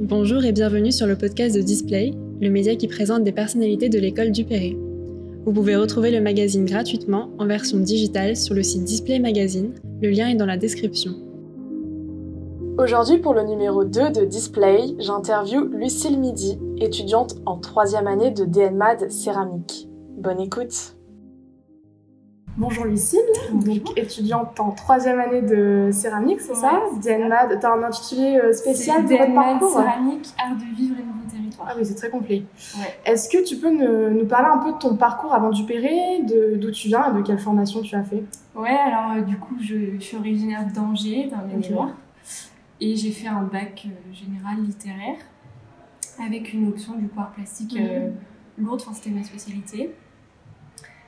Bonjour et bienvenue sur le podcast de Display, le média qui présente des personnalités de l'école du Perret. Vous pouvez retrouver le magazine gratuitement en version digitale sur le site Display Magazine, le lien est dans la description. Aujourd'hui, pour le numéro 2 de Display, j'interview Lucille Midi, étudiante en troisième année de DNMAD céramique. Bonne écoute Bonjour Lucille, donc étudiante en troisième année de céramique, c'est ça DNMAD, t'as un intitulé euh, spécial de votre parcours céramique, art de vivre et nouveau territoire. Ah oui, c'est très complet. Est-ce que tu peux nous, parler un peu de ton parcours avant du de d'où tu viens et de quelle formation tu as fait? Ouais, alors euh, du coup, je, suis originaire d'Angers, d'un okay. et j'ai fait un bac euh, général littéraire avec une option du coup plastique mhm. lourde, enfin c'était ma spécialité.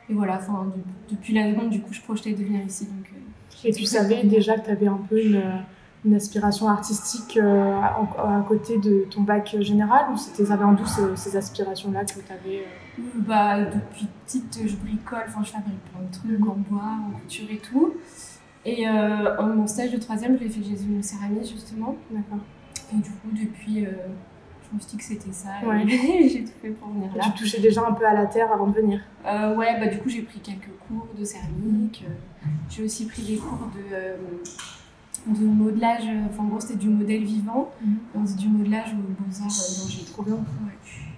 Et voilà, enfin, depuis la seconde, du coup, je projetais de venir ici. Donc, euh, et tu savais déjà que tu avais un peu une, une aspiration artistique euh, à, côté de ton bac général ou c'était ça en d'où ces, aspirations-là que tu avais euh? bah, Depuis petite, je bricole, enfin, je fabrique plein de trucs mhm. en bois, en couture et tout. Et en mon stage de troisième, j'ai fait Jésus une céramique justement. D'accord. Et du coup, depuis me suis dit que c'était ça et j'ai tout fait pour venir là. Tu touchais déjà un peu à la terre avant de venir euh, Ouais, bah du coup j'ai pris quelques cours de céramique. Euh, j'ai aussi pris des cours de, euh, de modelage. Enfin en gros c'était du modèle vivant. Mm -hmm. du modelage aux Beaux-Arts j'ai Trop bien.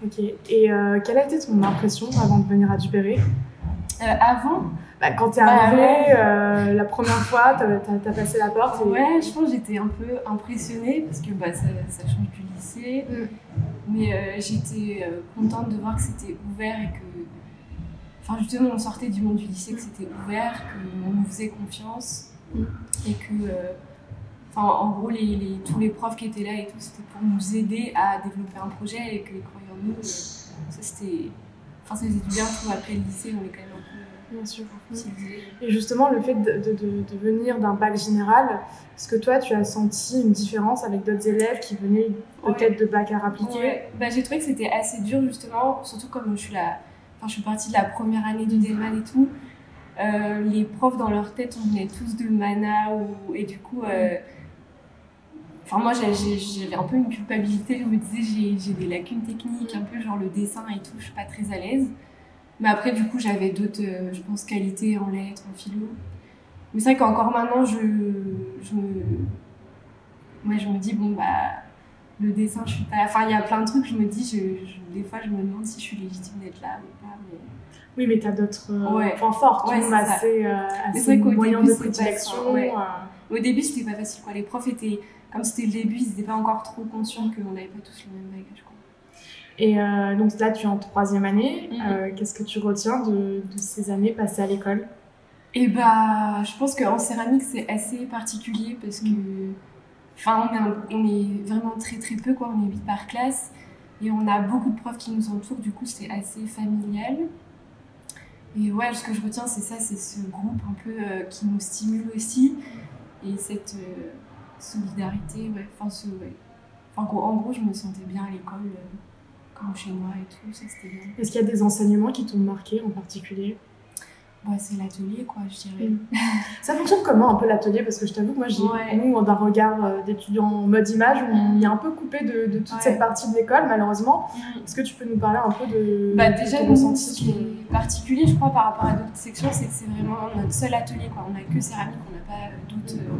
Ok. Et quelle a été ton impression avant de venir à Dupéré Avant bah, quand t'es arrivée euh, la première fois, t'as as, passé la porte. Ouais, je pense que j'étais un peu impressionnée parce que bah, ça, ça change du lycée. Mm. Mais euh, j'étais euh, contente de voir que c'était ouvert et que. Enfin, justement, on sortait du monde du lycée, que c'était ouvert, qu'on nous faisait confiance mm. et que. Enfin, en gros, les, les, tous les profs qui étaient là et tout, c'était pour nous aider à développer un projet et que, croyons-nous, ça c'était. Enfin, ça faisait du bien, je après le lycée, on est quand même un peu Bien sûr. Et justement, le fait de, de, de, venir d'un bac général, est-ce que toi, tu as senti une différence avec d'autres élèves qui venaient peut-être de bac à appliquer bah, J'ai trouvé que c'était assez dur, justement, surtout comme je suis, la... enfin, je suis partie de la première année de DELMAN et tout. Euh, les profs, dans leur tête, on venait tous de Mana, ou... et du coup... Euh... Enfin, moi, j'avais un peu une culpabilité. Je me disais, j'ai des lacunes techniques, un peu genre le dessin et tout, je suis pas très à l'aise. Mais après, du coup, j'avais d'autres, euh, je pense, qualités en lettres, en philo. Mais c'est vrai qu'encore maintenant, je, je, me, ouais, je me dis, bon, bah, le dessin, je suis pas. Enfin, il y a plein de trucs, je me dis, je, des fois, je me demande si je suis légitime d'être là ou pas. Mais... Oui, mais tu as d'autres euh, points forts, ouais, assez, euh, assez moyens de prédilection. Ouais. Au début, c'était pas facile. Quoi. Les profs étaient, comme c'était le début, ils n'étaient pas encore trop conscients qu'on n'avait pas tous le même bagage. Et euh, donc là, tu es en troisième année. Mhm. Euh, qu'est-ce que tu retiens de, de ces années passées à l'école? Eh bah, je pense qu'en céramique, c'est assez particulier parce que, enfin, on, on, est vraiment très très peu, quoi. On est 8 par classe et on a beaucoup de profs qui nous entourent. Du coup, c'est assez familial. Et ouais, ce que je retiens, c'est ça, c'est ce groupe un peu euh, qui nous stimule aussi et cette solidarité, ouais. Enfin, ce, ouais. Enfin, en gros, je me sentais bien à l'école comme chez moi et tout, ça c'était bien. Est-ce qu'il y a des enseignements qui t'ont marqué en particulier? Bah, c'est l'atelier, quoi, je dirais. Mm. Ça fonctionne comment un peu l'atelier? Parce que je t'avoue que moi, j'ai, ouais. nous, d'un regard euh, d'étudiant en mode image, on est un peu coupé de, de toute cette partie de l'école, malheureusement. Mm. Est-ce que tu peux nous parler un peu de. Bah, déjà, nous, ce qui est particulier, je crois, par rapport à d'autres sections, c'est que c'est vraiment notre seul atelier, quoi. On n'a que céramique, on n'a pas d'autres, euh,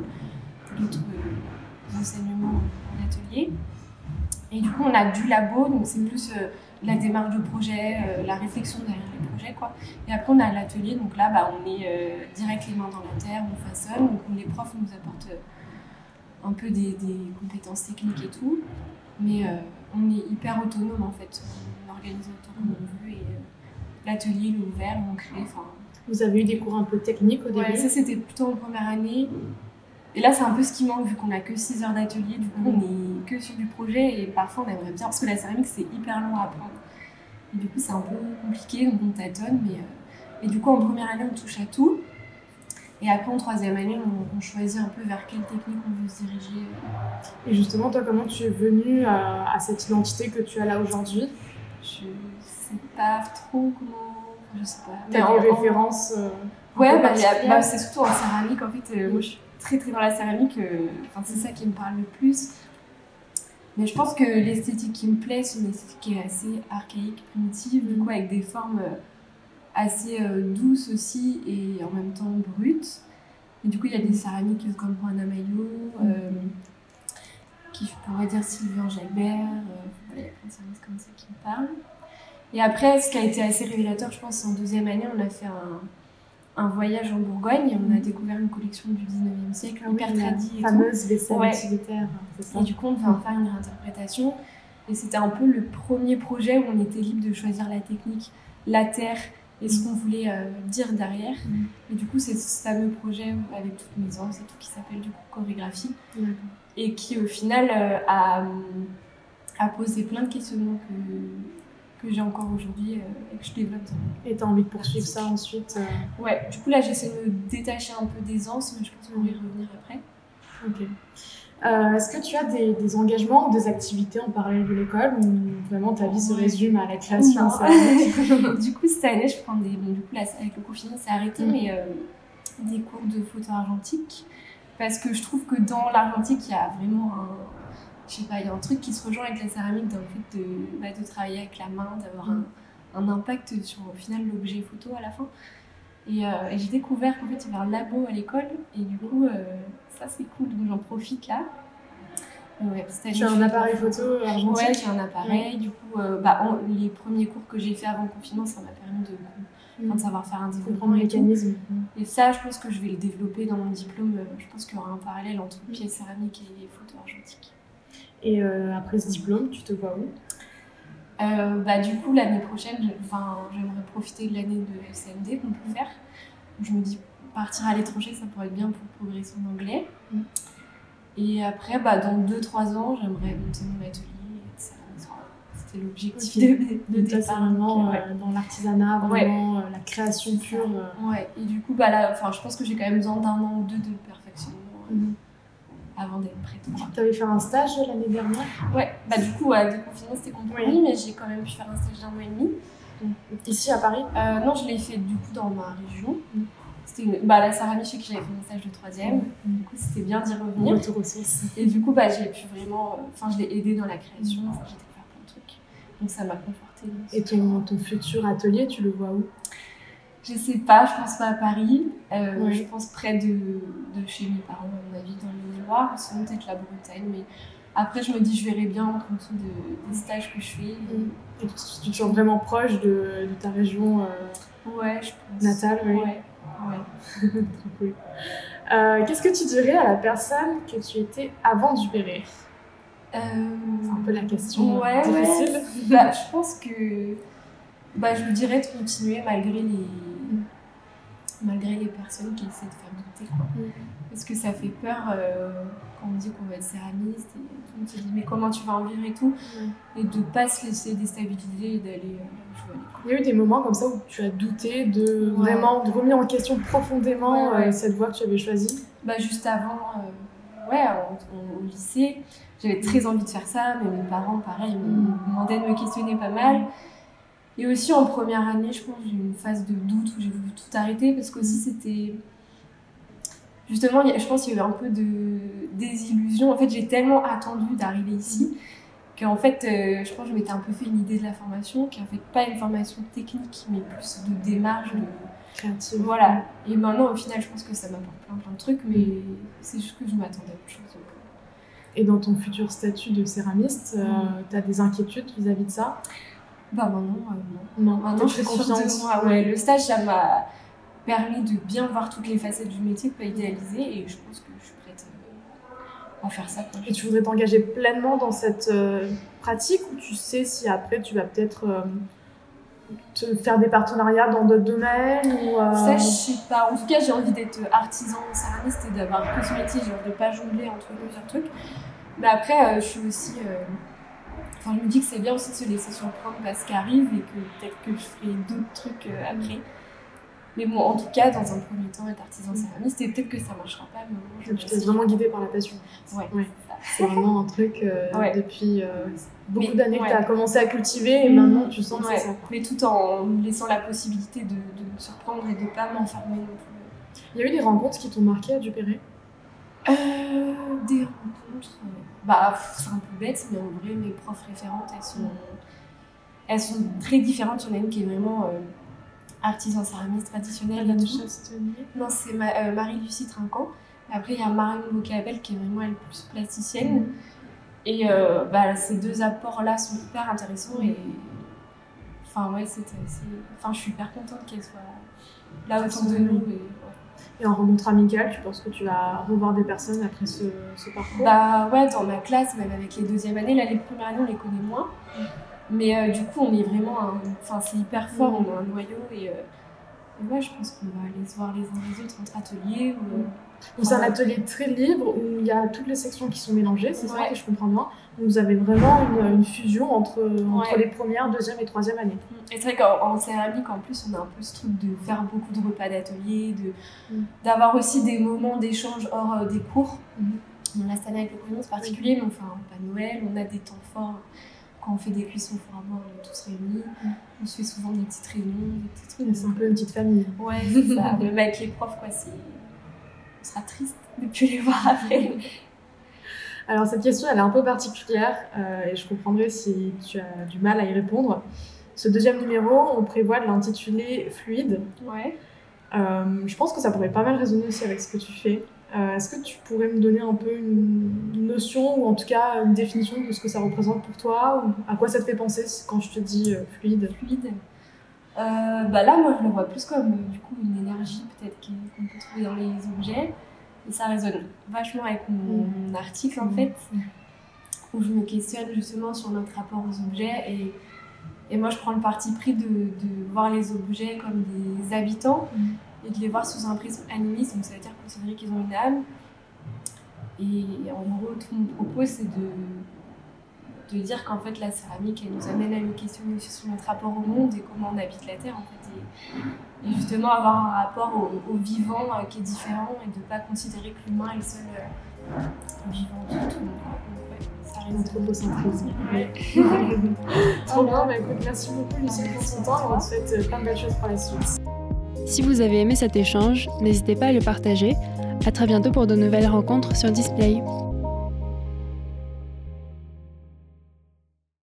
d'autres euh, enseignements en atelier. Et du coup, on a du labo, donc c'est plus euh, la démarche de projet, euh, la réflexion derrière les projets, quoi. Et après, on a l'atelier, donc là, bah, on est euh, direct les mains dans la terre, on façonne, donc les profs nous apportent un peu des, des, compétences techniques et tout, mais on est hyper autonome en fait. On organise notre temps comme on veut et l'atelier, ouvert, on crée. Vous avez eu des cours un peu techniques au début? Ouais, ça c'était plutôt en première année. Et là, c'est un peu ce qui manque vu qu'on a que 6 heures d'atelier, du coup, on est que sur du projet et parfois on aimerait bien, parce que la céramique c'est hyper long à apprendre. Et du coup, c'est un peu compliqué, donc on tâtonne, mais. Euh... Et du coup, en première année, on touche à tout. Et après, en troisième année, on, on, choisit un peu vers quelle technique on veut se diriger. Et justement, toi, comment tu es venue à, à cette identité que tu as là aujourd'hui? Je sais pas trop comment. Je sais pas. T'as des références euh, Ouais, bah, bah, c'est surtout en céramique. En fait, euh, moi, je suis très très dans la céramique, euh, enfin, c'est ça qui me parle le plus. Mais je pense que l'esthétique qui me plaît, c'est une esthétique qui est assez archaïque, primitive, du avec des formes euh, assez euh, douces aussi et en même temps brutes. Et du coup, il y a des céramiques comme Juana Mayo, euh, qui je pourrais dire Sylvain Jalbert, il y a plein de céramiques comme ça qui me parlent. Et après, ce qui a été assez révélateur, je pense, en deuxième année, on a fait un, un voyage en Bourgogne. On a découvert une collection du 19e siècle, hyper la tradie et tout. fameuse vaisselle Ouais. utilitaire, ça Et du coup, on devait en faire une réinterprétation. Et c'était un peu le premier projet où on était libre de choisir la technique, la terre et ce qu'on voulait euh, dire derrière. Mm. Et du coup, c'est ce fameux projet avec toutes mes ans, c'est tout qui s'appelle du coup chorégraphie et qui au final euh, a, a posé plein de questionnements que, que j'ai encore aujourd'hui euh, et que je développe Et t'as envie de poursuivre ça ensuite euh, Ouais, du coup là j'essaie de me détacher un peu des anses, mais je pense qu'on va y revenir après. Ok. Euh, Est-ce que tu as des, des engagements ou des activités en parallèle de l'école ou vraiment ta vie se résume à la céramique du coup, cette année, je prends des. Bon, du coup, là, avec le confinement, c'est arrêté, Mm. mais des cours de photo argentique. Parce que je trouve que dans l'argentique, il y a vraiment un. Je sais pas, il y a un truc qui se rejoint avec la céramique dans le fait de, bah, de travailler avec la main, d'avoir Mm. un, un impact sur au final l'objet photo à la fin. Et, euh, et j'ai découvert qu'en fait, il y avait un labo à l'école, et du coup, euh, ça c'est cool, donc j'en profite là. Ouais, Tu as je un appareil photo argentique Ouais, j'ai un appareil. Du coup, euh, bah, les premiers cours que j'ai fait avant le confinement, ça m'a permis de, de savoir faire un développement et tout. mécanisme. Et ça, je pense que je vais le développer dans mon diplôme. Euh, Je pense qu'il y aura un parallèle entre pièce céramique et photo argentique. Et euh, après ce diplôme, tu te vois où? Euh, bah, du coup, l'année prochaine, j'aimerais profiter de l'année de CMD qu'on peut faire. Je me dis, partir à l'étranger, ça pourrait être bien pour progresser en anglais. Mm. Et après, bah, dans 2-3 ans, j'aimerais monter mon atelier. C'était l'objectif Ok. de, de toi, départ. vraiment euh, ouais. euh, dans l'artisanat, vraiment euh, la création pure. euh. Ouais, et du coup, bah là, je pense que j'ai quand même besoin d'un an ou deux de perfectionnement Mhm. Avant d'être prête. Tu avais fait un stage l'année dernière Ouais, bah du coup, le confinement, c'était compromis, Oui. mais j'ai quand même pu faire un stage d'un mois et demi. Ici à Paris? Euh, non, je l'ai fait du coup dans ma région. Mhm. C'était une... bah, la Sarah Miché que j'avais fait mon stage de troisième. Du coup, c'était bien d'y revenir. Retour aux sources. Et du coup, bah, j'ai pu vraiment. euh, Enfin, je l'ai aidé dans la création. Enfin, j'ai découvert plein de trucs. Donc, ça m'a confortée. Et ton, ton futur atelier, tu le vois où? Je sais pas, je pense pas à Paris. Euh. Je pense près de, de chez mes parents, à mon avis, dans le Loire, sinon peut-être la Bretagne. Mais après, je me dis, je verrai bien en fonction de, des stages que je fais. Mm. Et tu tu te sens vraiment proche de, de ta région euh, Ouais, je pense. natale, oui. Ouais. ouais. Cool. Euh, Qu'est-ce que tu dirais à la personne que tu étais avant Dupéré Euh, C'est un peu la question ouais, difficile. ouais. Bah, je pense que bah, je vous dirais de continuer malgré les, malgré les personnes qui essaient de faire. Quoi. Mm. Parce que ça fait peur euh, quand on dit qu'on va être céramiste et monde se dit mais comment tu vas en vivre et tout? Et de pas se laisser déstabiliser et d'aller euh. Il y a eu des moments comme ça où tu as douté de Ouais. vraiment, de remis en question profondément Ouais, ouais. euh, cette voie que tu avais choisie? Bah, juste avant, euh, ouais, en- au lycée, j'avais très envie de faire ça, mais mes parents, pareil, me Mm. demandaient de me questionner pas mal. Et aussi en première année, je pense, j'ai eu une phase de doute où j'ai voulu tout arrêter parce qu'aussi c'était. Justement, je pense qu'il y a eu un peu de désillusion. En fait, j'ai tellement attendu d'arriver ici qu'en fait, euh, je pense que je m'étais un peu fait une idée de la formation, qui en fait pas une formation technique, mais plus de démarche, de, Créative. voilà. Et maintenant, au final, je pense que ça m'apporte plein plein de trucs, mais c'est juste que je m'attendais à autre chose. donc. Et dans ton futur statut de céramiste, Mm. tu as des inquiétudes vis-à-vis de ça? Bah maintenant, euh, non. Non, Maintenant, je suis confiante. moi. Ouais, le stage, ça m'a permis de bien voir toutes les facettes du métier, de pas idéaliser, et je pense que je suis prête euh, à faire ça. quoi. Et tu voudrais t'engager pleinement dans cette euh, pratique ou tu sais si après tu vas peut-être euh, te faire des partenariats dans d'autres domaines ou, Ça, je sais pas. En tout cas, j'ai envie d'être artisan céramiste et d'avoir que ce métier, genre de pas jongler entre plusieurs trucs. Mais après, je suis aussi. Enfin, je me dis que c'est bien aussi de se laisser surprendre par ce qui arrive et que peut-être que je ferai d'autres trucs euh, après. Mais bon, en tout cas, dans un premier temps, être artisan céramiste, et peut-être que ça marchera pas, mais moins, je tu vais te laisses essayer. vraiment guider par la passion Ouais, Ouais. c'est vraiment un truc euh, Ouais. depuis euh, beaucoup d'années que tu as commencé à cultiver et maintenant tu sens que ça. Mais tout en laissant la possibilité de, de me surprendre et de pas m'enfermer non plus. Il y a eu des rencontres qui t'ont marqué à Dupéré Des rencontres. Bah, c'est un peu bête, mais en vrai, mes profs référentes, elles sont, elles sont très différentes. Il y en a une qui est vraiment artisan céramiste traditionnelle. Non, c'est Marie-Lucie Trinquant. Après, il y a Marion Bocabel qui est vraiment elle plus plasticienne. Mm. Et euh, bah, ces deux apports-là sont hyper intéressants. Et enfin, ouais, c'est, enfin, je suis hyper contente qu'elle soit là autour de nous. Et, en rencontre amicale, tu penses que tu vas revoir des personnes après ce, ce, parcours? Bah ouais, dans ma classe, même avec les deuxièmes années, là les premières années on les connaît moins. Mais euh, du coup on est vraiment, enfin c'est hyper fort, on a un noyau et, euh, et ouais, je pense qu'on va aller se voir les uns les autres entre ateliers. Ou, c'est un atelier très libre où il y a toutes les sections qui sont mélangées, c'est ça que je comprends bien. Vous avez vraiment une, fusion entre, entre les premières, deuxième et troisième années. Mm. Et c'est vrai qu'en céramique, en plus, on a un peu ce truc de faire beaucoup de repas d'atelier, mm. d'avoir aussi des moments d'échange hors euh, des cours. Mm. On a cette année avec le prénom, c'est particulier, mais enfin, pas Noël, on a des temps forts quand on fait des cuissons pour avoir, on est tous réunis. On se fait souvent des petites réunions, des petits trucs. C'est un peu une petite famille. Ouais, c'est ça. Même avec les profs, quoi, c'est sera triste de ne plus les voir après. Alors cette question, elle est un peu particulière euh, et je comprendrai si tu as du mal à y répondre. Ce deuxième numéro, on prévoit de l'intituler Fluide. Ouais. Euh, je pense que ça pourrait pas mal résonner aussi avec ce que tu fais. Euh, est-ce que tu pourrais me donner un peu une, notion ou en tout cas une définition de ce que ça représente pour toi ou à quoi ça te fait penser quand je te dis fluide? Fluide. Bah là, moi, je le vois plus comme du coup une énergie peut-être qu'on peut trouver dans les objets. Et ça résonne vachement avec mon, mm. article en mm. fait, où je me questionne justement sur notre rapport aux objets. Et, et moi, je prends le parti pris de, de voir les objets comme des habitants mm. et de les voir sous un prisme animiste, donc ça veut dire considérer qu'ils ont une âme. Et en gros, tout mon propos, c'est de de dire qu'en fait la céramique elle nous amène à nous questionner aussi sur notre rapport au monde et comment on habite la terre en fait et, justement avoir un rapport au, vivant euh, qui est différent et de ne pas considérer que l'humain est le seul euh, vivant du tout. Ouais. Trop bien, bah, écoute, merci beaucoup Lucie pour ton temps on te souhaite euh, plein de belles choses pour la suite. Si vous avez aimé cet échange, n'hésitez pas à le partager. À très bientôt pour de nouvelles rencontres sur Display.